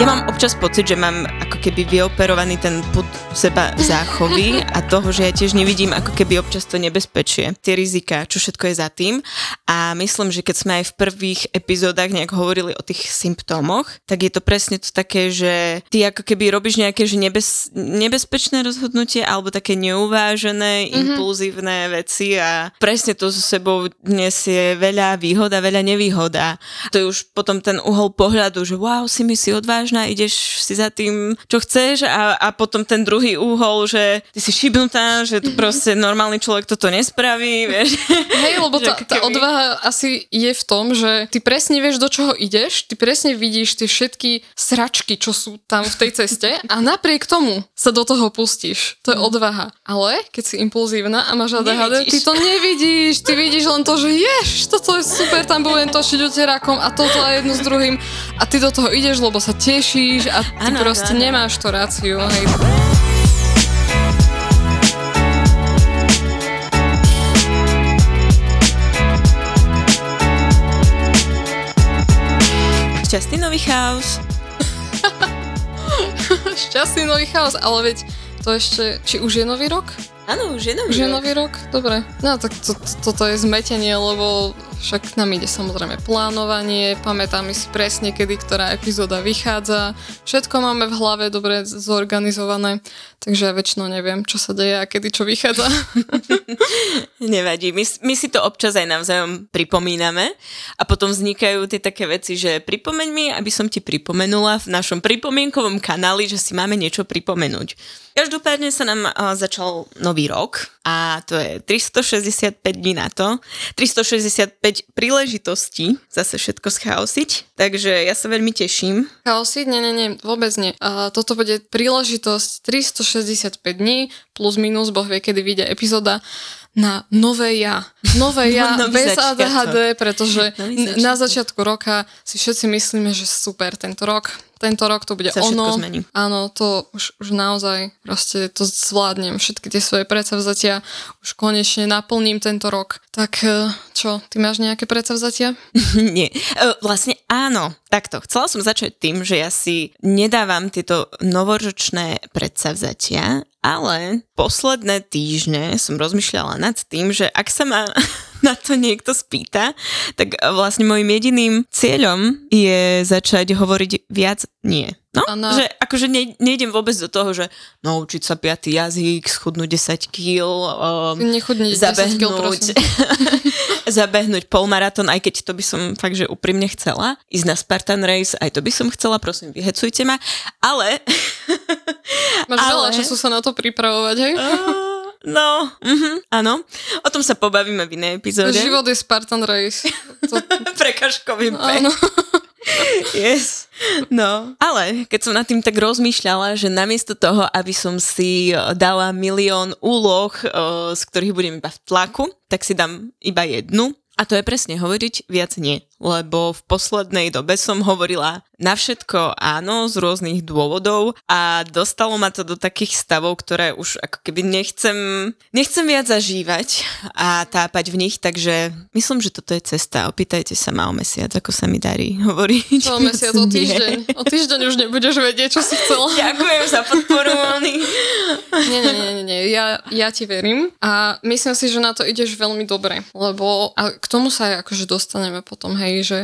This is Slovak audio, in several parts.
Ja mám občas pocit, že mám ako keby vyoperovaný ten put seba záchovy a toho, že ja tiež nevidím ako keby občas to nebezpečie, tie rizika, čo všetko je za tým. A myslím, že keď sme aj v prvých epizódach nejak hovorili o tých symptómoch, tak je to presne to také, že ty ako keby robíš nejaké že nebez, nebezpečné rozhodnutie alebo také neuvážené, mm-hmm. impulzívne veci a presne to so sebou nesie veľa výhoda, veľa nevýhoda. To je už potom ten uhol pohľadu, že wow, si mi si odvážne odvážna, ideš si za tým, čo chceš a, a potom ten druhý úhol, že ty si šibnutá, že tu proste normálny človek toto nespraví, vieš. Hej, lebo tá, tá odvaha asi je v tom, že ty presne vieš, do čoho ideš, ty presne vidíš tie všetky sračky, čo sú tam v tej ceste a napriek tomu sa do toho pustíš. To je mm. odvaha. Ale keď si impulzívna a máš ADHD, ty to nevidíš, ty vidíš len to, že ješ, toto je super, tam budem točiť uterákom a toto a jedno s druhým a ty do toho ideš, lebo sa tiež tešíš a ty ano, proste ano. nemáš to ráciu. Hej. Šťastný nový chaos. Šťastný nový chaos, ale veď to ešte, či už je nový rok? Áno, už je nový už rok. je nový rok, dobre. No tak to, to, toto je zmetenie, lebo však nám ide samozrejme plánovanie, pamätáme si presne, kedy ktorá epizóda vychádza, všetko máme v hlave dobre zorganizované, takže ja väčšinou neviem, čo sa deje a kedy čo vychádza. Nevadí, my, my si to občas aj navzájom pripomíname a potom vznikajú tie také veci, že pripomeň mi, aby som ti pripomenula v našom pripomienkovom kanáli, že si máme niečo pripomenúť. Každopádne sa nám začal nový rok a to je 365 dní na to. 365 príležitostí zase všetko schaosiť, takže ja sa veľmi teším. Chaosiť? Nie, nie, nie, vôbec nie. Uh, toto bude príležitosť 365 dní plus minus, boh vie, kedy vyjde epizóda na nové ja. Nové ja no, bez ADHD, pretože na začiatku roka si všetci myslíme, že super tento rok tento rok to bude sa ono. Zmení. Áno, to už, už naozaj proste to zvládnem. Všetky tie svoje predsavzatia už konečne naplním tento rok. Tak e, čo, ty máš nejaké predsavzatia? Nie. E, vlastne áno. Takto. Chcela som začať tým, že ja si nedávam tieto novoročné predsavzatia, ale posledné týždne som rozmýšľala nad tým, že ak sa ma na to niekto spýta, tak vlastne môjim jediným cieľom je začať hovoriť viac nie. No, ano. že akože ne, nejdem vôbec do toho, že naučiť sa piatý jazyk, schudnúť 10 kg, um, zabehnúť, zabehnúť polmaratón, aj keď to by som fakt, že úprimne chcela. Ísť na Spartan Race, aj to by som chcela, prosím, vyhecujte ma. Ale... Máš ale... veľa času sa na to pripravovať, hej? Uh, No, uh-huh, áno. O tom sa pobavíme v inej epizóde. Život je Spartan Race. To... Prekažkový beh. yes. No, ale keď som nad tým tak rozmýšľala, že namiesto toho, aby som si dala milión úloh, z ktorých budem iba v tlaku, tak si dám iba jednu. A to je presne hovoriť viac nie lebo v poslednej dobe som hovorila na všetko áno z rôznych dôvodov a dostalo ma to do takých stavov, ktoré už ako keby nechcem, nechcem viac zažívať a tápať v nich, takže myslím, že toto je cesta. Opýtajte sa ma o mesiac, ako sa mi darí hovoriť. O mesiac, o týždeň. O týždeň už nebudeš vedieť, čo si chcela. Ďakujem za podporu, Nie, nie, nie, nie, nie. Ja, ja ti verím a myslím si, že na to ideš veľmi dobre, lebo a k tomu sa aj akože dostaneme potom, hej, hej, že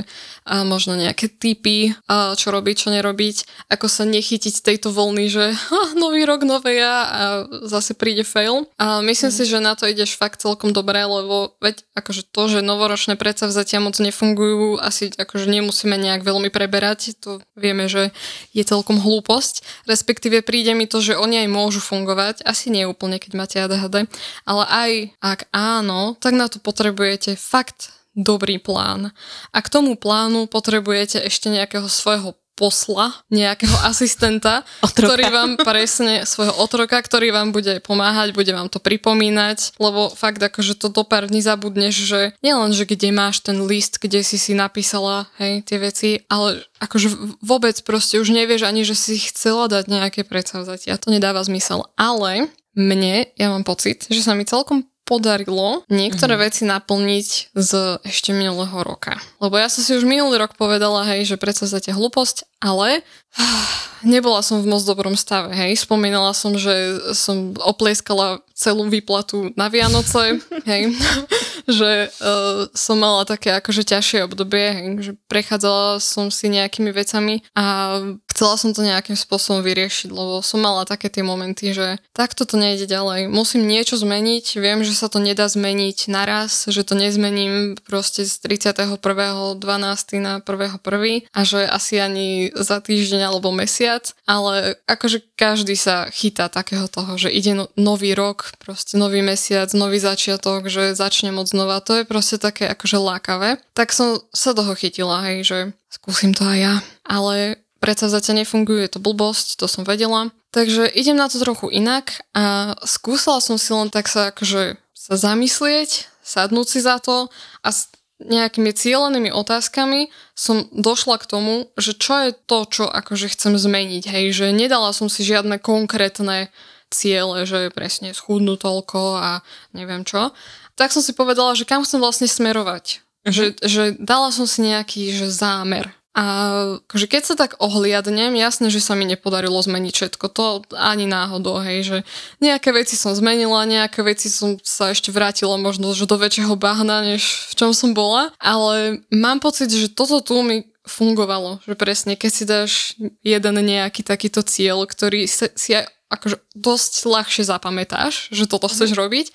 a možno nejaké typy, a čo robiť, čo nerobiť, ako sa nechytiť tejto voľny, že ha, nový rok, nové ja a zase príde fail. A myslím mm. si, že na to ideš fakt celkom dobre, lebo veď akože to, že novoročné predsavzatia moc nefungujú, asi akože nemusíme nejak veľmi preberať, to vieme, že je celkom hlúposť, respektíve príde mi to, že oni aj môžu fungovať, asi nie úplne, keď máte ADHD, ale aj ak áno, tak na to potrebujete fakt dobrý plán. A k tomu plánu potrebujete ešte nejakého svojho posla, nejakého asistenta, otroka. ktorý vám presne, svojho otroka, ktorý vám bude pomáhať, bude vám to pripomínať, lebo fakt akože to do pár dní zabudneš, že nielen, že kde máš ten list, kde si si napísala, hej, tie veci, ale akože vôbec proste už nevieš ani, že si chcela dať nejaké predsavzatia. To nedáva zmysel. Ale mne, ja mám pocit, že sa mi celkom podarilo niektoré mm-hmm. veci naplniť z ešte minulého roka. Lebo ja som si už minulý rok povedala, hej, že predsa za hlúposť, ale nebola som v moc dobrom stave, hej. Spomínala som, že som oplieskala celú výplatu na Vianoce, hej. že uh, som mala také akože ťažšie obdobie, hej. že prechádzala som si nejakými vecami a chcela som to nejakým spôsobom vyriešiť, lebo som mala také tie momenty, že takto to nejde ďalej. Musím niečo zmeniť, viem, že sa to nedá zmeniť naraz, že to nezmením proste z 31.12. na 1.1. a že asi ani za týždeň alebo mesiac, ale akože každý sa chytá takého toho, že ide no, nový rok, proste nový mesiac, nový začiatok, že začne moc znova. To je proste také akože lákavé. Tak som sa toho chytila, hej, že skúsim to aj ja. Ale predsa zatiaľ nefunguje, je to blbosť, to som vedela. Takže idem na to trochu inak a skúsala som si len tak sa akože sa zamyslieť, sadnúť si za to a nejakými cieľenými otázkami som došla k tomu, že čo je to, čo akože chcem zmeniť, hej, že nedala som si žiadne konkrétne ciele, že presne schudnú toľko a neviem čo. Tak som si povedala, že kam chcem vlastne smerovať. Uh-huh. Že, že dala som si nejaký že zámer. A akože keď sa tak ohliadnem, jasné, že sa mi nepodarilo zmeniť všetko, to ani náhodou, hej, že nejaké veci som zmenila, nejaké veci som sa ešte vrátila možno že do väčšieho bahna, než v čom som bola, ale mám pocit, že toto tu mi fungovalo, že presne keď si dáš jeden nejaký takýto cieľ, ktorý si aj akože dosť ľahšie zapamätáš, že toto chceš mm. robiť,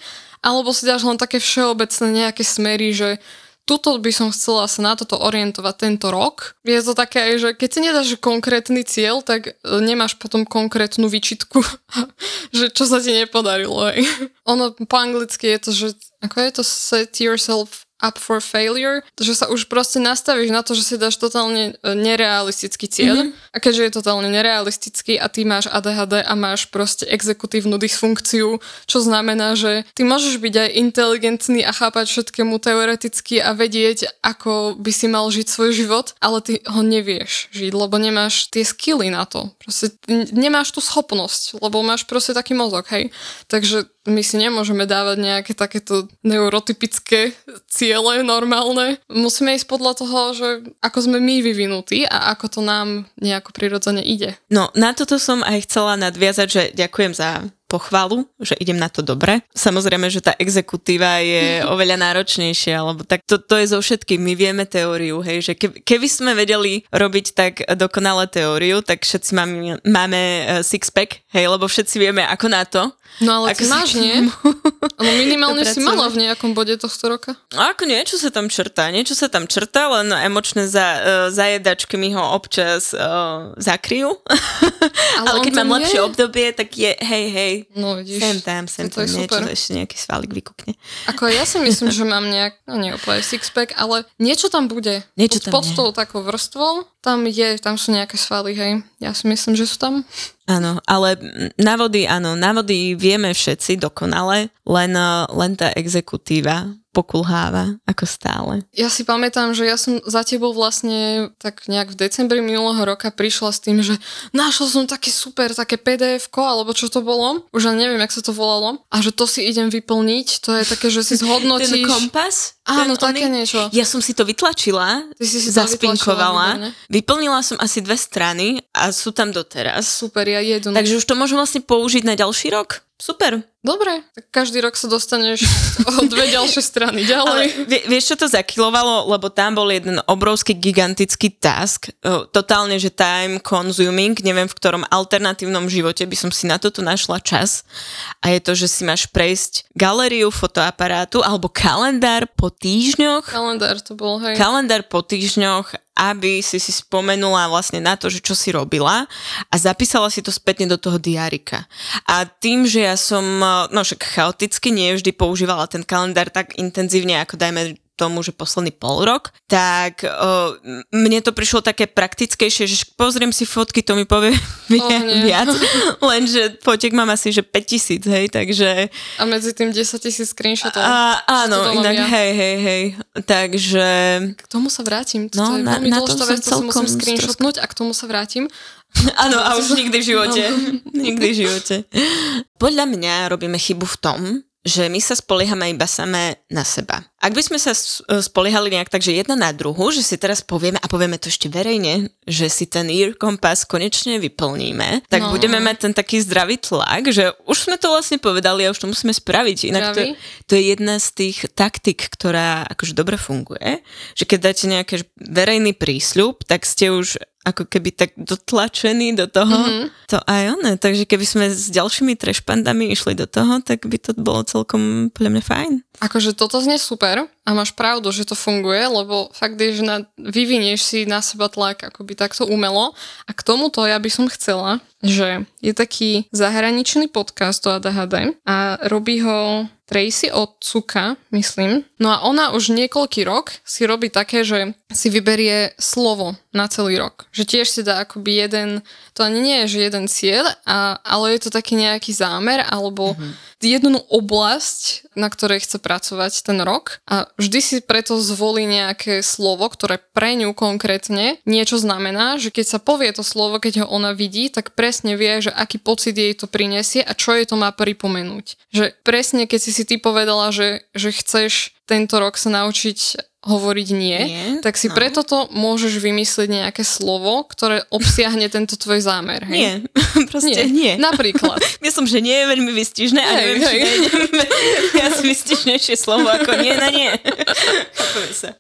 alebo si dáš len také všeobecné nejaké smery, že tuto by som chcela sa na toto orientovať tento rok. Je to také, že keď si nedáš konkrétny cieľ, tak e, nemáš potom konkrétnu výčitku, že čo sa ti nepodarilo. Hej. Ono po anglicky je to, že ako je to set yourself up for failure, že sa už proste nastavíš na to, že si dáš totálne e, nerealistický cieľ mm-hmm. a keďže je totálne nerealistický a ty máš ADHD a máš proste exekutívnu dysfunkciu, čo znamená, že ty môžeš byť aj inteligentný a chápať všetkému teoreticky a vedieť, ako by si mal žiť svoj život, ale ty ho nevieš žiť, lebo nemáš tie skilly na to. Proste nemáš tú schopnosť, lebo máš proste taký mozog, hej. Takže my si nemôžeme dávať nejaké takéto neurotypické ciele normálne. Musíme ísť podľa toho, že ako sme my vyvinutí a ako to nám nejako prirodzene ide. No, na toto som aj chcela nadviazať, že ďakujem za pochvalu, že idem na to dobre. Samozrejme, že tá exekutíva je oveľa náročnejšia, lebo tak to, to je zo všetkým. My vieme teóriu, hej, že keby, keby sme vedeli robiť tak dokonale teóriu, tak všetci máme, máme uh, six-pack, hej, lebo všetci vieme ako na to. No ale ty máš, nie? Ale minimálne si mala v nejakom bode tohto roka. A ako niečo sa tam črtá, niečo sa tam črtá, len emočné za, uh, zajedačky mi ho občas uh, zakryjú. Ale, ale keď mám je? lepšie obdobie, tak je hej, hej, No vidíš. Sem tam, sem tam, niečo, super. ešte nejaký svalík vykukne. Ako ja si myslím, že mám nejak, no nie úplne sixpack, ale niečo tam bude. Niečo tam pod, pod tou takou vrstvou, tam je, tam sú nejaké svaly, hej. Ja si myslím, že sú tam. Áno, ale návody, áno, návody vieme všetci dokonale, len, len tá exekutíva pokulháva ako stále. Ja si pamätám, že ja som za tebou vlastne tak nejak v decembri minulého roka prišla s tým, že našla som také super, také pdf alebo čo to bolo, už ani neviem, jak sa to volalo, a že to si idem vyplniť, to je také, že si zhodnotíš... Ten kompas? Áno, ten také oný... niečo. Ja som si to vytlačila, Ty si si zaspinkovala, vyplnila som asi dve strany a sú tam doteraz. Super, ja jednu. Takže už to môžem vlastne použiť na ďalší rok? Super. Dobre, tak každý rok sa dostaneš o dve ďalšie strany ďalej. Ale vie, vieš, čo to zakilovalo? Lebo tam bol jeden obrovský gigantický task, uh, totálne, že time consuming, neviem v ktorom alternatívnom živote by som si na toto našla čas. A je to, že si máš prejsť galériu fotoaparátu alebo kalendár po týždňoch. Kalendár to bol, hej. Kalendár po týždňoch aby si si spomenula vlastne na to, že čo si robila a zapísala si to spätne do toho diarika. A tým, že ja som, no však chaoticky, nie vždy používala ten kalendár tak intenzívne, ako dajme tomu, že posledný pol rok, tak o, mne to prišlo také praktickejšie, že pozriem si fotky, to mi povie oh, viac, lenže fotiek mám asi, že 5000, hej, takže... A medzi tým 10 tisíc screenshotov. A, áno, inak ja. hej, hej, hej, takže... K tomu sa vrátim, to no, je veľmi na, dôležitá vec, to si musím screenshotnúť a k tomu sa vrátim. Áno, a už nikdy v živote. No. nikdy v živote. Podľa mňa robíme chybu v tom, že my sa spoliehame iba samé na seba. Ak by sme sa spoliehali nejak tak, že jedna na druhu, že si teraz povieme a povieme to ešte verejne, že si ten ear kompas konečne vyplníme, tak no. budeme mať ten taký zdravý tlak, že už sme to vlastne povedali a už to musíme spraviť. Inak to, to je jedna z tých taktik, ktorá akože dobre funguje, že keď dáte nejaký verejný prísľub, tak ste už ako keby tak dotlačený do toho. Mm-hmm. To aj ono. Takže keby sme s ďalšími trešpandami išli do toho, tak by to bolo celkom podľa mňa fajn. Akože toto znie super a máš pravdu, že to funguje, lebo fakt je, že na, vyvinieš si na seba tlak akoby takto umelo. A k tomuto ja by som chcela, že je taký zahraničný podcast o ADHD a robí ho Tracy od Cuka, myslím. No a ona už niekoľký rok si robí také, že si vyberie slovo na celý rok. Že tiež si dá akoby jeden, to ani nie je, že jeden cieľ, a, ale je to taký nejaký zámer alebo mm-hmm. jednu oblasť, na ktorej chce pracovať ten rok a vždy si preto zvolí nejaké slovo, ktoré pre ňu konkrétne niečo znamená, že keď sa povie to slovo, keď ho ona vidí, tak presne vie, že aký pocit jej to prinesie a čo jej to má pripomenúť. Že presne keď si si ty povedala, že, že chceš tento rok sa naučiť hovoriť nie, nie tak si no. preto to môžeš vymyslieť nejaké slovo, ktoré obsiahne tento tvoj zámer. Hej? Nie, proste nie. nie. Napríklad. Myslím, že nie je veľmi vystižné a neviem, hej. či ja si vystižnejšie slovo ako nie na nie.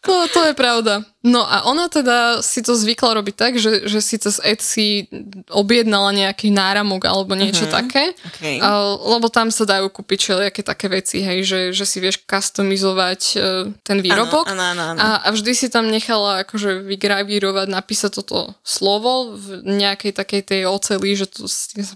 to, to je pravda. No a ona teda si to zvykla robiť tak, že, že si cez Etsy objednala nejaký náramok alebo niečo uh-huh. také, okay. a, lebo tam sa dajú kúpiť všelijaké také veci, hej, že, že si vieš customizovať uh, ten výrobok ano, ano, ano. A, a vždy si tam nechala akože vygravírovať, napísať toto slovo v nejakej takej tej oceli, že to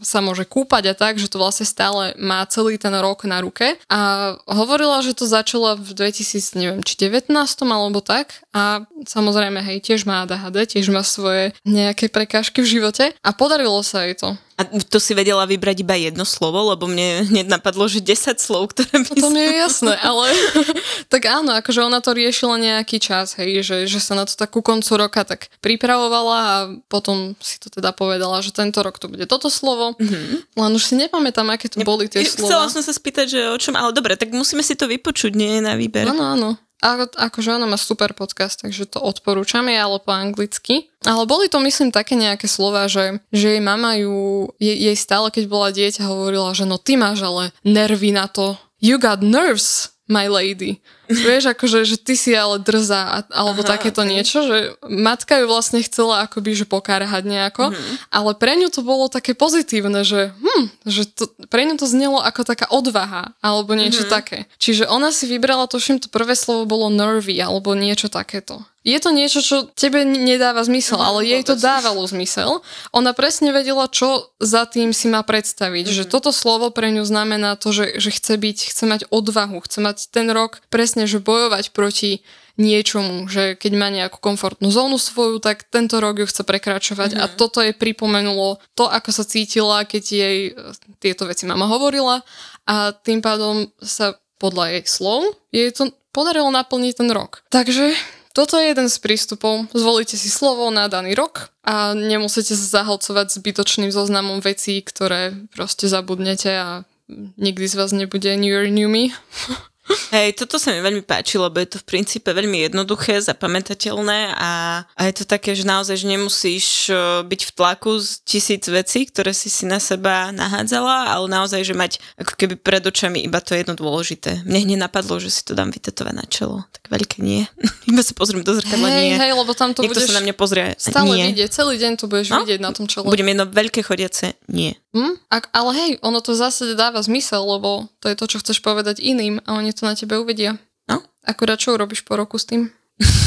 sa môže kúpať a tak, že to vlastne stále má celý ten rok na ruke a hovorila, že to začala v 2000, neviem, či 19 alebo tak a samozrejme, hej, tiež má ADHD, tiež má svoje nejaké prekážky v živote a podarilo sa jej to. A to si vedela vybrať iba jedno slovo, lebo mne hneď napadlo, že 10 slov, ktoré by... To mi je jasné, ale tak áno, akože ona to riešila nejaký čas, hej, že, že sa na to takú koncu roka tak pripravovala a potom si to teda povedala, že tento rok to bude toto slovo. Mm-hmm. Len už si nepamätám, aké to boli tie slova. Chcela som sa spýtať, že o čom, ale dobre, tak musíme si to vypočuť, nie na výber. Áno, áno. A akože ona má super podcast, takže to odporúčam, je ale po anglicky. Ale boli to myslím také nejaké slova, že, že jej mama ju, jej, jej stále keď bola dieťa hovorila, že no ty máš ale nervy na to. You got nerves, my lady. Vieš, akože, že ty si ale drzá, alebo Aha, takéto okay. niečo, že matka ju vlastne chcela akoby, že pokárhať nejako, mm-hmm. ale pre ňu to bolo také pozitívne, že, hm, že to, pre ňu to znelo ako taká odvaha, alebo niečo mm-hmm. také. Čiže ona si vybrala, tuším, to prvé slovo bolo nervy, alebo niečo takéto. Je to niečo, čo tebe nedáva zmysel, mm, ale jej to dávalo zmysel. Ona presne vedela, čo za tým si má predstaviť. Mm. Že toto slovo pre ňu znamená to, že, že chce byť, chce mať odvahu, chce mať ten rok presne presne, že bojovať proti niečomu, že keď má nejakú komfortnú zónu svoju, tak tento rok ju chce prekračovať mm-hmm. a mhm. toto jej pripomenulo to, ako sa cítila, keď jej e, tieto veci mama hovorila a tým pádom sa podľa jej slov jej to podarilo naplniť ten rok. Takže toto je jeden z prístupov. Zvolíte si slovo na daný rok a nemusíte sa zahlcovať zbytočným zoznamom vecí, ktoré proste zabudnete a nikdy z vás nebude New Year New Me. Hej, toto sa mi veľmi páči, lebo je to v princípe veľmi jednoduché, zapamätateľné a, a je to také, že naozaj že nemusíš byť v tlaku z tisíc vecí, ktoré si si na seba nahádzala, ale naozaj, že mať ako keby pred očami iba to jedno dôležité. Mne hneď napadlo, že si to dám vytetovať na čelo. Tak veľké nie. iba sa pozriem do zrkadla, hej, nie. Hej, lebo tam to Niekto budeš sa na mňa pozrie. Stále nie. vidieť, celý deň to budeš no? vidieť na tom čele. Budem jedno veľké chodiace nie. Hm? Ak, ale hej, ono to zase dáva zmysel, lebo to je to, čo chceš povedať iným a oni to na tebe uvedia. No? Akurát čo urobíš po roku s tým?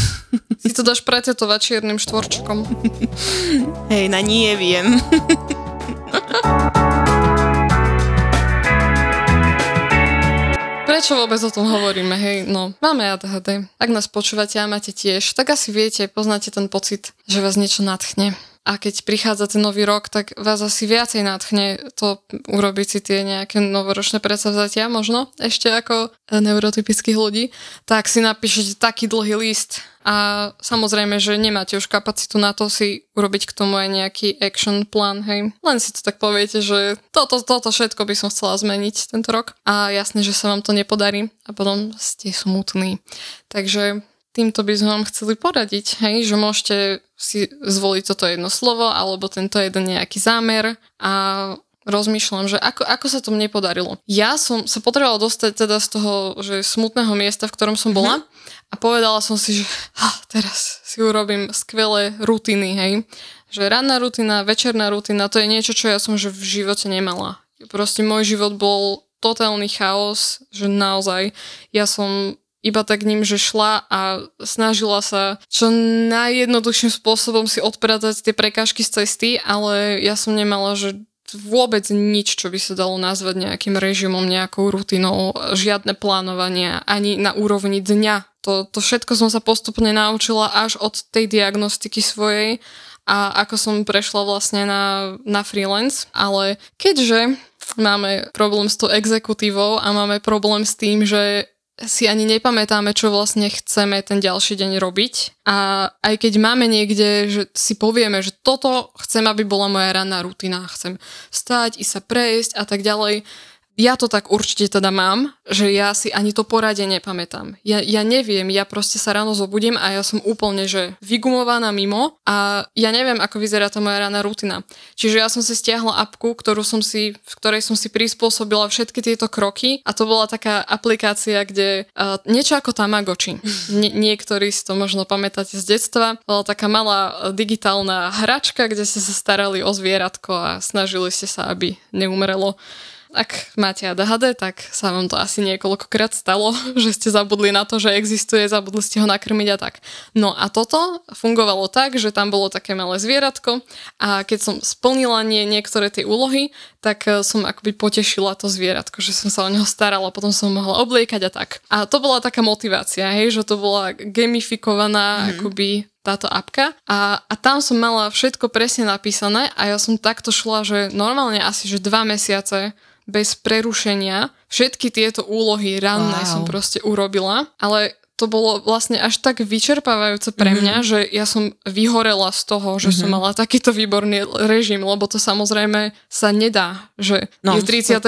si to dáš pretetovať čiernym štvorčekom. Hej, na nie viem. Prečo vôbec o tom hovoríme? Hej, no, máme ADHD. Ak nás počúvate a máte tiež, tak asi viete, poznáte ten pocit, že vás niečo nadchne a keď prichádza ten nový rok, tak vás asi viacej nadchne to urobiť si tie nejaké novoročné predsavzatia, možno ešte ako neurotypických ľudí, tak si napíšete taký dlhý list a samozrejme, že nemáte už kapacitu na to si urobiť k tomu aj nejaký action plán, hej. Len si to tak poviete, že toto, toto všetko by som chcela zmeniť tento rok a jasné, že sa vám to nepodarí a potom ste smutní. Takže týmto by sme vám chceli poradiť, hej, že môžete si zvoliť toto jedno slovo alebo tento jeden nejaký zámer a rozmýšľam, že ako, ako sa to mne podarilo. Ja som sa potrebovala dostať teda z toho že smutného miesta, v ktorom som bola mm-hmm. a povedala som si, že ah, teraz si urobím skvelé rutiny, hej. Že ranná rutina, večerná rutina, to je niečo, čo ja som že v živote nemala. Proste môj život bol totálny chaos, že naozaj ja som iba tak ním, že šla a snažila sa čo najjednoduchším spôsobom si odpratať tie prekážky z cesty, ale ja som nemala, že vôbec nič, čo by sa dalo nazvať nejakým režimom, nejakou rutinou, žiadne plánovania, ani na úrovni dňa. To, to všetko som sa postupne naučila až od tej diagnostiky svojej a ako som prešla vlastne na, na freelance, ale keďže máme problém s tou exekutívou a máme problém s tým, že si ani nepamätáme, čo vlastne chceme ten ďalší deň robiť. A aj keď máme niekde, že si povieme, že toto chcem, aby bola moja ranná rutina, chcem stať, ísť sa prejsť a tak ďalej, ja to tak určite teda mám, že ja si ani to poradie nepamätám. Ja, ja neviem, ja proste sa ráno zobudím a ja som úplne, že vygumovaná mimo a ja neviem, ako vyzerá tá moja rána rutina. Čiže ja som si stiahla apku, ktorú som si, v ktorej som si prispôsobila všetky tieto kroky a to bola taká aplikácia, kde uh, niečo ako Tamagotchi. Nie, niektorí si to možno pamätáte z detstva. Bola taká malá digitálna hračka, kde ste sa starali o zvieratko a snažili ste sa, aby neumrelo. Ak máte ADHD, tak sa vám to asi niekoľkokrát stalo, že ste zabudli na to, že existuje, zabudli ste ho nakrmiť a tak. No a toto fungovalo tak, že tam bolo také malé zvieratko a keď som splnila nie, niektoré tie úlohy, tak eh, som akoby potešila to zvieratko, že som sa o neho starala, potom som ho mohla obliekať a tak. A to bola taká motivácia, hej, že to bola gamifikovaná mm-hmm. akoby táto apka a, a tam som mala všetko presne napísané a ja som takto šla, že normálne asi, že dva mesiace bez prerušenia. Všetky tieto úlohy ranné wow. som proste urobila, ale to bolo vlastne až tak vyčerpávajúce pre mňa, mm-hmm. že ja som vyhorela z toho, že mm-hmm. som mhm. mala takýto výborný režim, lebo to samozrejme sa nedá, že no, je 31.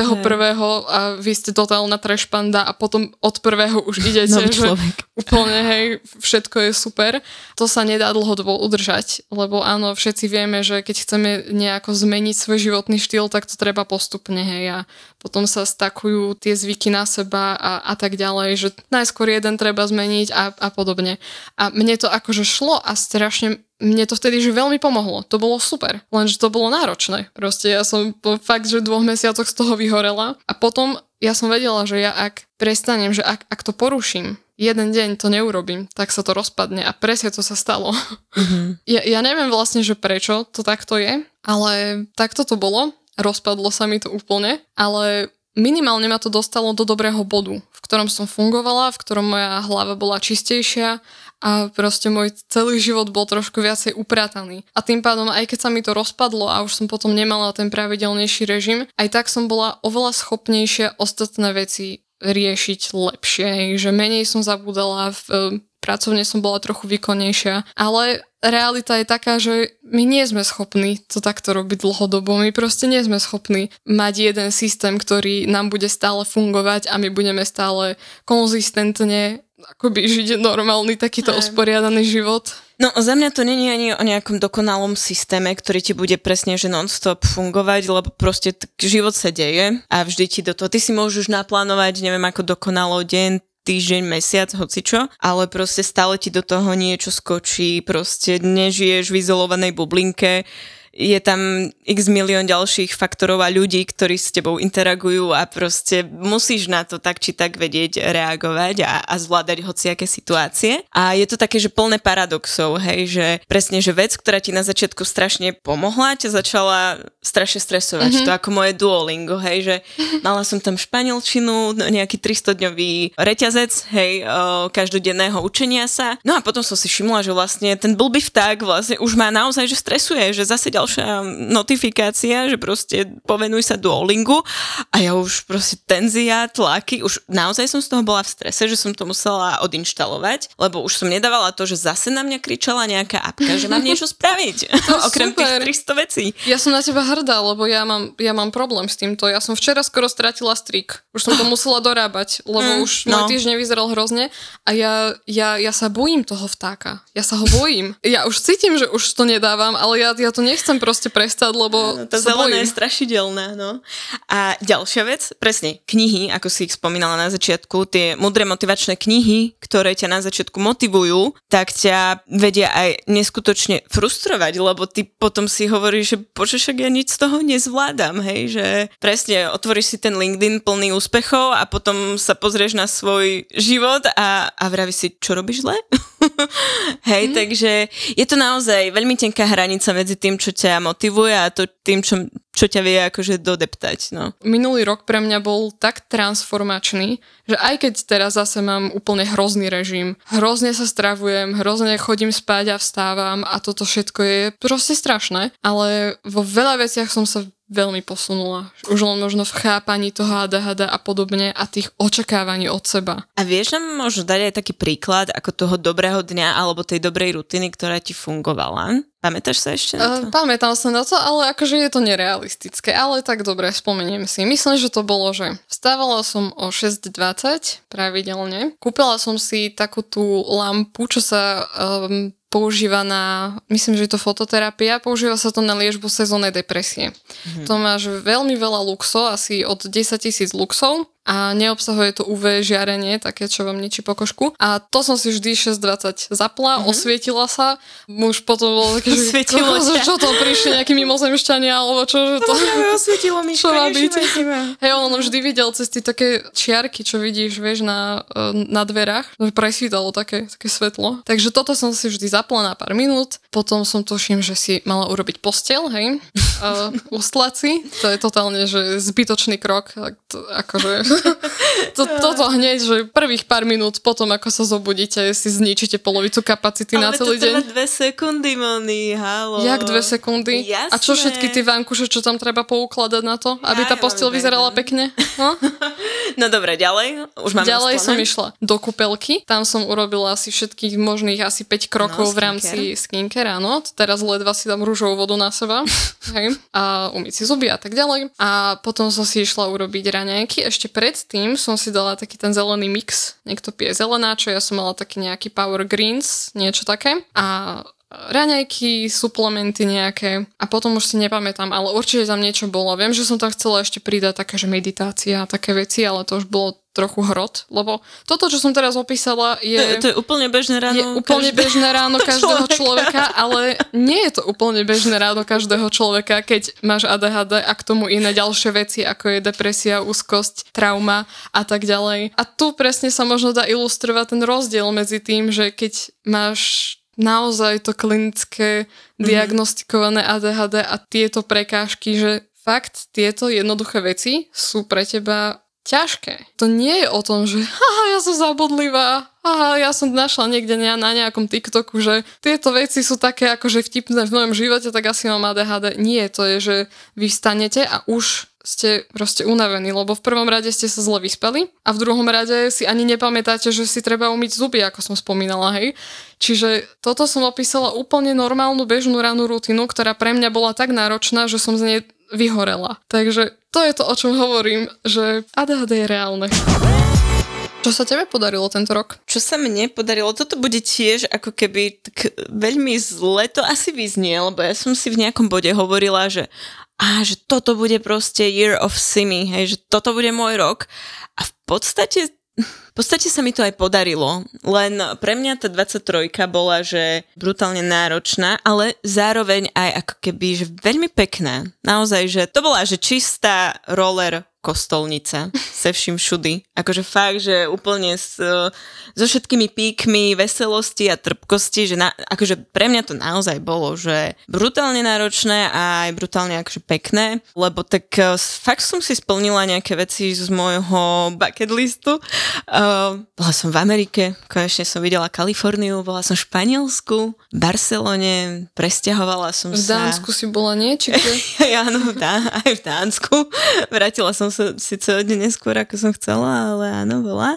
a vy ste totálna trešpanda a potom od prvého už idete, že úplne hej, všetko je super. To sa nedá dlhodobo udržať, lebo áno, všetci vieme, že keď chceme nejako zmeniť svoj životný štýl, tak to treba postupne, hej, a potom sa stakujú tie zvyky na seba a, a tak ďalej, že najskôr jeden treba zmeniť a, a podobne. A mne to akože šlo a strašne mne to vtedy že veľmi pomohlo. To bolo super, lenže to bolo náročné. Proste ja som po fakt, že dvoch mesiacoch z toho vyhorela a potom ja som vedela, že ja ak prestanem, že ak, ak to poruším, jeden deň to neurobím, tak sa to rozpadne a presne to sa stalo. Mm-hmm. Ja, ja neviem vlastne, že prečo to takto je, ale takto to bolo rozpadlo sa mi to úplne, ale minimálne ma to dostalo do dobrého bodu, v ktorom som fungovala, v ktorom moja hlava bola čistejšia a proste môj celý život bol trošku viacej uprataný. A tým pádom, aj keď sa mi to rozpadlo a už som potom nemala ten pravidelnejší režim, aj tak som bola oveľa schopnejšia ostatné veci riešiť lepšie, že menej som zabudala, v, pracovne som bola trochu výkonnejšia, ale realita je taká, že my nie sme schopní to takto robiť dlhodobo. My proste nie sme schopní mať jeden systém, ktorý nám bude stále fungovať a my budeme stále konzistentne akoby žiť normálny takýto Aj. usporiadaný život. No za mňa to není ani o nejakom dokonalom systéme, ktorý ti bude presne že non-stop fungovať, lebo proste t- život sa deje a vždy ti do toho, ty si môžeš naplánovať, neviem ako dokonalo deň, týždeň, mesiac, hocičo, ale proste stále ti do toho niečo skočí, proste nežiješ v izolovanej bublinke, je tam x milión ďalších faktorov a ľudí, ktorí s tebou interagujú a proste musíš na to tak či tak vedieť reagovať a, a zvládať hociaké situácie. A je to také, že plné paradoxov, hej, že presne, že vec, ktorá ti na začiatku strašne pomohla, ťa začala strašne stresovať. Mm-hmm. To ako moje Duolingo, hej, že mala som tam španielčinu, no, nejaký 300-dňový reťazec, hej, o, každodenného učenia sa. No a potom som si všimla, že vlastne ten blbý vták vlastne už má naozaj, že stresuje, že zase ďalšia notifikácia, že proste povenuj sa Duolingu a ja už proste tenzia, tlaky, už naozaj som z toho bola v strese, že som to musela odinštalovať, lebo už som nedávala to, že zase na mňa kričala nejaká apka, že mám niečo spraviť, okrem super. tých 300 vecí. Ja som na teba hrdá, lebo ja mám, ja mám problém s týmto. Ja som včera skoro stratila strik. Už som to musela dorábať, lebo mm, už no. môj týždeň vyzeral hrozne a ja, ja, ja sa bojím toho vtáka. Ja sa ho bojím. Ja už cítim, že už to nedávam, ale ja, ja to nechcem proste prestať, lebo no, to zelené je strašidelné, no. A ďalšia vec, presne, knihy, ako si ich spomínala na začiatku, tie mudré motivačné knihy, ktoré ťa na začiatku motivujú, tak ťa vedia aj neskutočne frustrovať, lebo ty potom si hovoríš, že bože, však ja nič z toho nezvládam, hej, že presne otvoríš si ten LinkedIn plný úspechov a potom sa pozrieš na svoj život a, a vravíš si, čo robíš zle? hej, mm. takže je to naozaj veľmi tenká hranica medzi tým, čo ťa motivuje a to tým, čo, čo ťa vie akože dodeptať. No. Minulý rok pre mňa bol tak transformačný, že aj keď teraz zase mám úplne hrozný režim, hrozne sa stravujem, hrozne chodím spať a vstávam a toto všetko je proste strašné, ale vo veľa veciach som sa veľmi posunula. Už len možno v chápaní toho ADHD a podobne a tých očakávaní od seba. A vieš nám možno dať aj taký príklad ako toho dobrého dňa alebo tej dobrej rutiny, ktorá ti fungovala? Pamätáš sa ešte na to? Uh, pamätám sa na to, ale akože je to nerealistické. Ale tak dobre, spomeniem si. Myslím, že to bolo, že vstávala som o 6.20 pravidelne. Kúpila som si takú tú lampu, čo sa um, používa na, myslím, že je to fototerapia, používa sa to na liežbu sezónnej depresie. Mm-hmm. To máš veľmi veľa luxov, asi od 10 tisíc luxov a neobsahuje to UV žiarenie, také, čo vám ničí pokožku. A to som si vždy 6.20 zapla, mm-hmm. osvietila sa. Už potom bolo také, že Osvietilo čo, to prišli nejakí mimozemšťania, alebo čo, že to... No, osvietilo mi, čo má byť. Hej, on vždy videl cez tie také čiarky, čo vidíš, vieš, na, e, na dverách, presvítalo také, také svetlo. Takže toto som si vždy zapla na pár minút. Potom som tuším, že si mala urobiť postel, hej, uh, ustlať si. To je totálne, že zbytočný krok. To, akože to, toto hneď, že prvých pár minút potom, ako sa zobudíte, si zničíte polovicu kapacity Ale na celý deň. Ale to dve sekundy, Moni, halo. Jak dve sekundy? Jasné. A čo všetky tie vankuše, čo tam treba poukladať na to, aby ja, tá postel vyzerala pekne? No? no dobre, ďalej? Už mám Ďalej som išla do kúpelky, tam som urobila asi všetkých možných asi 5 krokov no, v rámci skincare, áno. Teraz ledva si dám rúžovú vodu na seba. Hej. A umyť si zuby a tak ďalej. A potom som si išla urobiť raňajky ešte predtým som si dala taký ten zelený mix. Niekto pije zelenáčo, ja som mala taký nejaký Power Greens, niečo také. A raňajky, suplementy nejaké a potom už si nepamätám, ale určite tam niečo bolo. Viem, že som tam chcela ešte pridať také, že meditácia a také veci, ale to už bolo trochu hrot, lebo toto, čo som teraz opísala, je... To, to je úplne bežné ráno. Je úplne každé... bežné ráno každého človeka. človeka, ale nie je to úplne bežné ráno každého človeka, keď máš ADHD a k tomu iné ďalšie veci, ako je depresia, úzkosť, trauma a tak ďalej. A tu presne sa možno dá ilustrovať ten rozdiel medzi tým, že keď máš naozaj to klinické mm-hmm. diagnostikované ADHD a tieto prekážky, že fakt tieto jednoduché veci sú pre teba ťažké. To nie je o tom, že haha, ja som zabudlivá, aha, ja som našla niekde na nejakom TikToku, že tieto veci sú také akože vtipné v mojom živote, tak asi mám ADHD. Nie, to je, že vy vstanete a už ste proste unavení, lebo v prvom rade ste sa zle vyspeli a v druhom rade si ani nepamätáte, že si treba umyť zuby, ako som spomínala, hej. Čiže toto som opísala úplne normálnu bežnú ranú rutinu, ktorá pre mňa bola tak náročná, že som z nej vyhorela. Takže to je to, o čom hovorím, že ADHD je reálne. Čo sa tebe podarilo tento rok? Čo sa mne podarilo? Toto bude tiež ako keby tak veľmi zle to asi vyznie, lebo ja som si v nejakom bode hovorila, že a že toto bude proste year of Simi, hej, že toto bude môj rok. A v podstate v podstate sa mi to aj podarilo, len pre mňa tá 23 bola, že brutálne náročná, ale zároveň aj ako keby, že veľmi pekná. Naozaj, že to bola, že čistá roller kostolnica se vším všudy. Akože fakt, že úplne s, so všetkými píkmi veselosti a trpkosti, že na, akože pre mňa to naozaj bolo, že brutálne náročné a aj brutálne akože pekné, lebo tak uh, fakt som si splnila nejaké veci z môjho bucket listu. Uh, bola som v Amerike, konečne som videla Kaliforniu, bola som v Španielsku, v Barcelone, presťahovala som v sa... V Dánsku si bola, nie? Či kde? Áno, dá, aj v Dánsku. Vrátila som sa síce hodne neskôr, ako som chcela, ale áno, bola.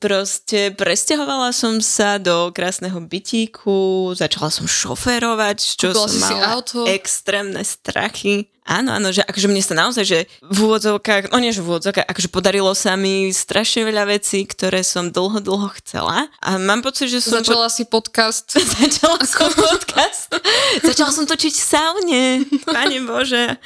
Proste presťahovala som sa do krásneho bytíku, začala som šoférovať, čo Kúpila som mala auto? extrémne strachy. Áno, áno, že akože mne sa naozaj, že v úvodzovkách, no nie, že v úvodzovkách, akože podarilo sa mi strašne veľa vecí, ktoré som dlho, dlho chcela. A mám pocit, že som... Začala si podcast. Začala som podcast. Začala som točiť saune. Pane Bože.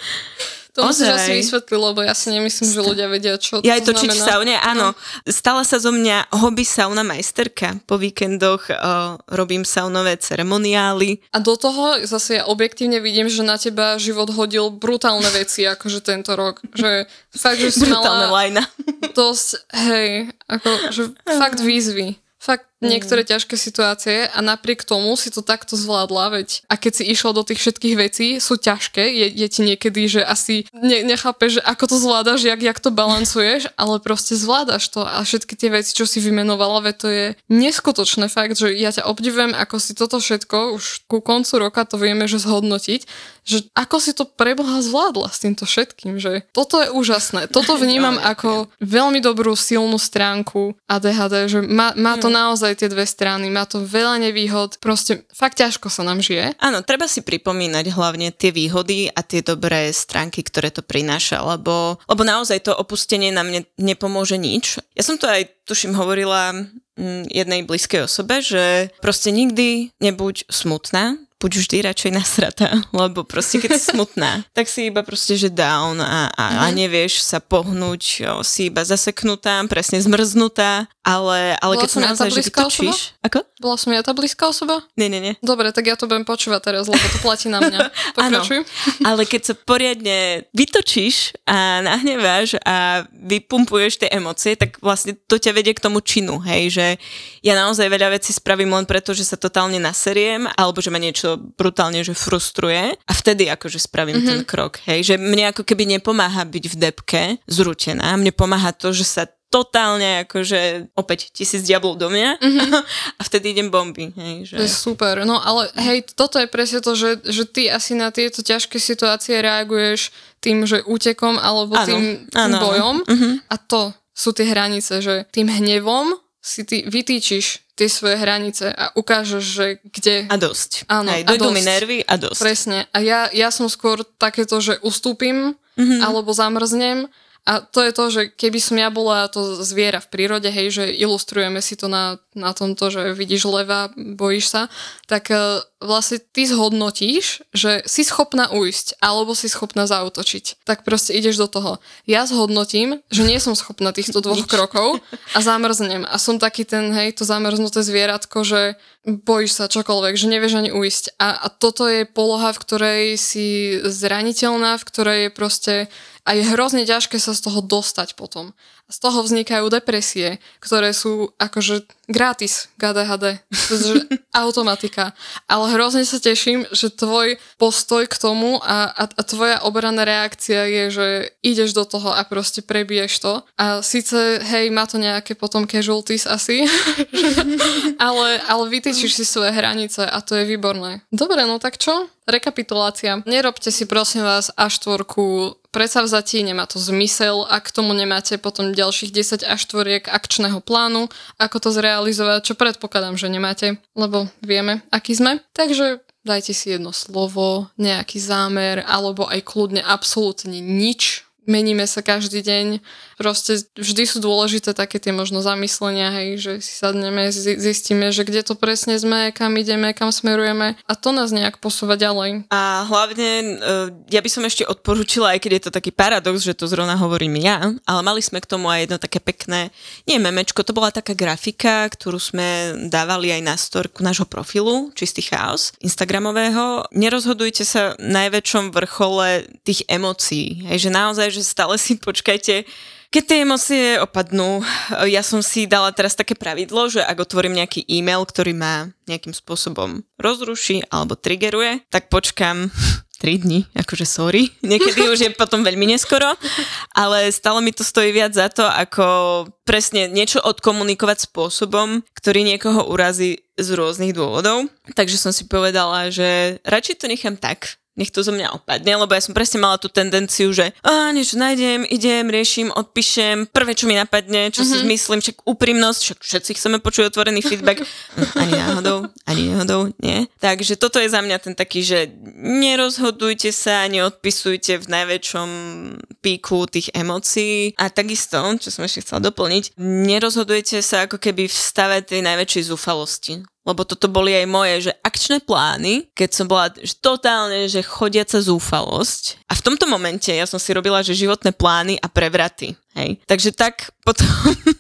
To musíš Ozaj. asi vysvetliť, lebo ja si nemyslím, že ľudia vedia, čo Ja to aj točiť v znamená. saune, áno. Stala sa zo mňa hobby sauna majsterka. Po víkendoch uh, robím saunové ceremoniály. A do toho zase ja objektívne vidím, že na teba život hodil brutálne veci, akože tento rok. Že fakt, že si mala lajna. dosť, hej, ako, že fakt výzvy. Fakt niektoré ťažké situácie a napriek tomu si to takto zvládla, veď a keď si išla do tých všetkých vecí, sú ťažké, je, je ti niekedy, že asi ne, nechápeš, že ako to zvládaš, jak, jak to balancuješ, ale proste zvládaš to. A všetky tie veci, čo si vymenovala, veď to je neskutočné fakt, že ja ťa obdivujem, ako si toto všetko už ku koncu roka to vieme, že zhodnotiť, že ako si to preboha zvládla s týmto všetkým, že toto je úžasné. Toto vnímam ako veľmi dobrú silnú stránku ADHD, že má, má to naozaj tie dve strany, má to veľa nevýhod, proste fakt ťažko sa nám žije. Áno, treba si pripomínať hlavne tie výhody a tie dobré stránky, ktoré to prináša, lebo, lebo naozaj to opustenie nám ne, nepomôže nič. Ja som to aj, tuším, hovorila mm, jednej blízkej osobe, že proste nikdy nebuď smutná, buď vždy radšej nasratá, lebo proste keď si smutná, tak si iba proste, že down a, a, a nevieš sa pohnúť, jo, si iba zaseknutá, presne zmrznutá, ale, ale Bola keď som ja naozaj, že blízka vytočíš... Ako? Bola som ja tá blízka osoba? Nie, nie, nie. Dobre, tak ja to budem počúvať teraz, lebo to platí na mňa. Pokračuj. ale keď sa poriadne vytočíš a nahneváš a vypumpuješ tie emócie, tak vlastne to ťa vedie k tomu činu, hej, že ja naozaj veľa vecí spravím len preto, že sa totálne naseriem, alebo že ma niečo brutálne, že frustruje a vtedy akože spravím mm-hmm. ten krok, hej, že mne ako keby nepomáha byť v depke zručená, mne pomáha to, že sa totálne akože opäť tisíc diablov do mňa mm-hmm. a vtedy idem bomby, hej, že... To je super. No ale hej, toto je presne to, že, že ty asi na tieto ťažké situácie reaguješ tým, že útekom alebo Áno, tým, tým áno. bojom. Mhm. A to sú tie hranice, že tým hnevom si ty vytýčiš tie svoje hranice a ukážeš, že kde... A dosť. Áno, Hej, dojdú mi nervy a dosť. Presne. A ja, ja som skôr takéto, že ustúpim Mhm. alebo zamrznem a to je to, že keby som ja bola to zviera v prírode, hej, že ilustrujeme si to na, na tomto, že vidíš leva, bojíš sa, tak e, vlastne ty zhodnotíš, že si schopná ujsť alebo si schopná zautočiť. Tak proste ideš do toho. Ja zhodnotím, že nie som schopná týchto dvoch Nič. krokov a zamrznem. A som taký ten, hej, to zamrznuté zvieratko, že bojíš sa čokoľvek, že nevieš ani ujsť. A, a toto je poloha, v ktorej si zraniteľná, v ktorej je proste a je hrozne ťažké sa z toho dostať potom. A z toho vznikajú depresie, ktoré sú akože gratis k ADHD. Automatika. Ale hrozne sa teším, že tvoj postoj k tomu a, a, a tvoja obranná reakcia je, že ideš do toho a proste prebiješ to. A síce, hej, má to nejaké potom casualties asi, ale, ale vytýčiš si svoje hranice a to je výborné. Dobre, no tak čo? Rekapitulácia. Nerobte si prosím vás A4 predsavzatí, nemá to zmysel, ak tomu nemáte potom ďalších 10 A4 akčného plánu, ako to zrealizovať, čo predpokladám, že nemáte, lebo vieme, aký sme. Takže dajte si jedno slovo, nejaký zámer, alebo aj kľudne absolútne nič, meníme sa každý deň. Proste vždy sú dôležité také tie možno zamyslenia, hej, že si sadneme, zistíme, že kde to presne sme, kam ideme, kam smerujeme a to nás nejak posúva ďalej. A hlavne, eh, ja by som ešte odporúčila, aj keď je to taký paradox, že to zrovna hovorím ja, ale mali sme k tomu aj jedno také pekné, nie memečko, to bola taká grafika, ktorú sme dávali aj na storku nášho profilu, čistý chaos, Instagramového. Nerozhodujte sa najväčšom vrchole tých emócií, hej, že naozaj, že stále si počkajte, keď tie emócie opadnú, ja som si dala teraz také pravidlo, že ak otvorím nejaký e-mail, ktorý ma nejakým spôsobom rozruší alebo triggeruje, tak počkam 3 dní, akože sorry, niekedy už je potom veľmi neskoro, ale stále mi to stojí viac za to, ako presne niečo odkomunikovať spôsobom, ktorý niekoho urazí z rôznych dôvodov. Takže som si povedala, že radšej to nechám tak, nech to zo mňa opadne, lebo ja som presne mala tú tendenciu, že a niečo nájdem, idem, riešim, odpíšem, prvé, čo mi napadne, čo mm-hmm. si mhm. zmyslím, však úprimnosť, však všetci chceme počuť otvorený feedback, hm, ani náhodou, ani náhodou, nie. Takže toto je za mňa ten taký, že nerozhodujte sa, neodpisujte v najväčšom píku tých emócií a takisto, čo som ešte chcela doplniť, nerozhodujte sa ako keby v stave tej najväčšej zúfalosti lebo toto boli aj moje, že akčné plány, keď som bola že totálne, že chodiaca zúfalosť. A v tomto momente ja som si robila, že životné plány a prevraty. Hej. Takže tak potom,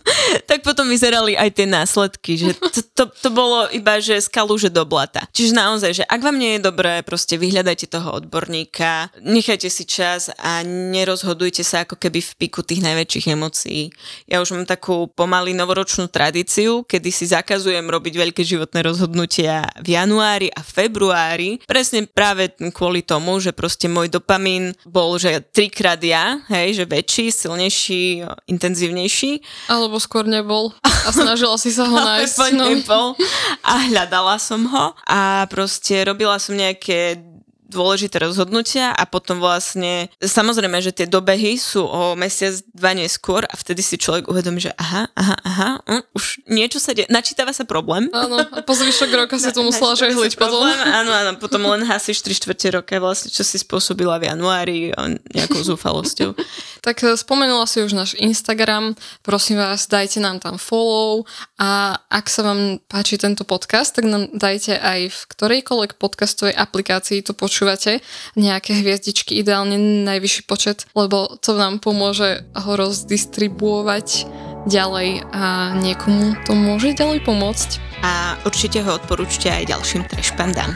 tak potom vyzerali aj tie následky, že to, to, to bolo iba, že skalu, že do blata. Čiže naozaj, že ak vám nie je dobré, proste vyhľadajte toho odborníka, nechajte si čas a nerozhodujte sa ako keby v piku tých najväčších emócií. Ja už mám takú pomaly novoročnú tradíciu, kedy si zakazujem robiť veľké životné rozhodnutia v januári a februári, presne práve kvôli tomu, že proste môj dopamín bol, že trikrát ja, hej, že väčší, silnejší, intenzívnejší. Alebo skôr nebol a snažila si sa ho nájsť. no. nebol a hľadala som ho a proste robila som nejaké dôležité rozhodnutia a potom vlastne, samozrejme, že tie dobehy sú o mesiac, dva neskôr a vtedy si človek uvedomí, že aha, aha, aha, uh, už niečo sa deje, načítava sa problém. Áno, a po zvyšok roka si to musela žehliť potom. Áno, áno, potom len hasíš 3 čtvrte roka vlastne, čo si spôsobila v januári nejakou zúfalosťou. tak e, spomenula si už náš Instagram, prosím vás, dajte nám tam follow a ak sa vám páči tento podcast, tak nám dajte aj v ktorejkoľvek podcastovej aplikácii to počuť počúvate nejaké hviezdičky, ideálne najvyšší počet, lebo to nám pomôže ho rozdistribuovať ďalej a niekomu to môže ďalej pomôcť. A určite ho odporúčte aj ďalším trešpandám.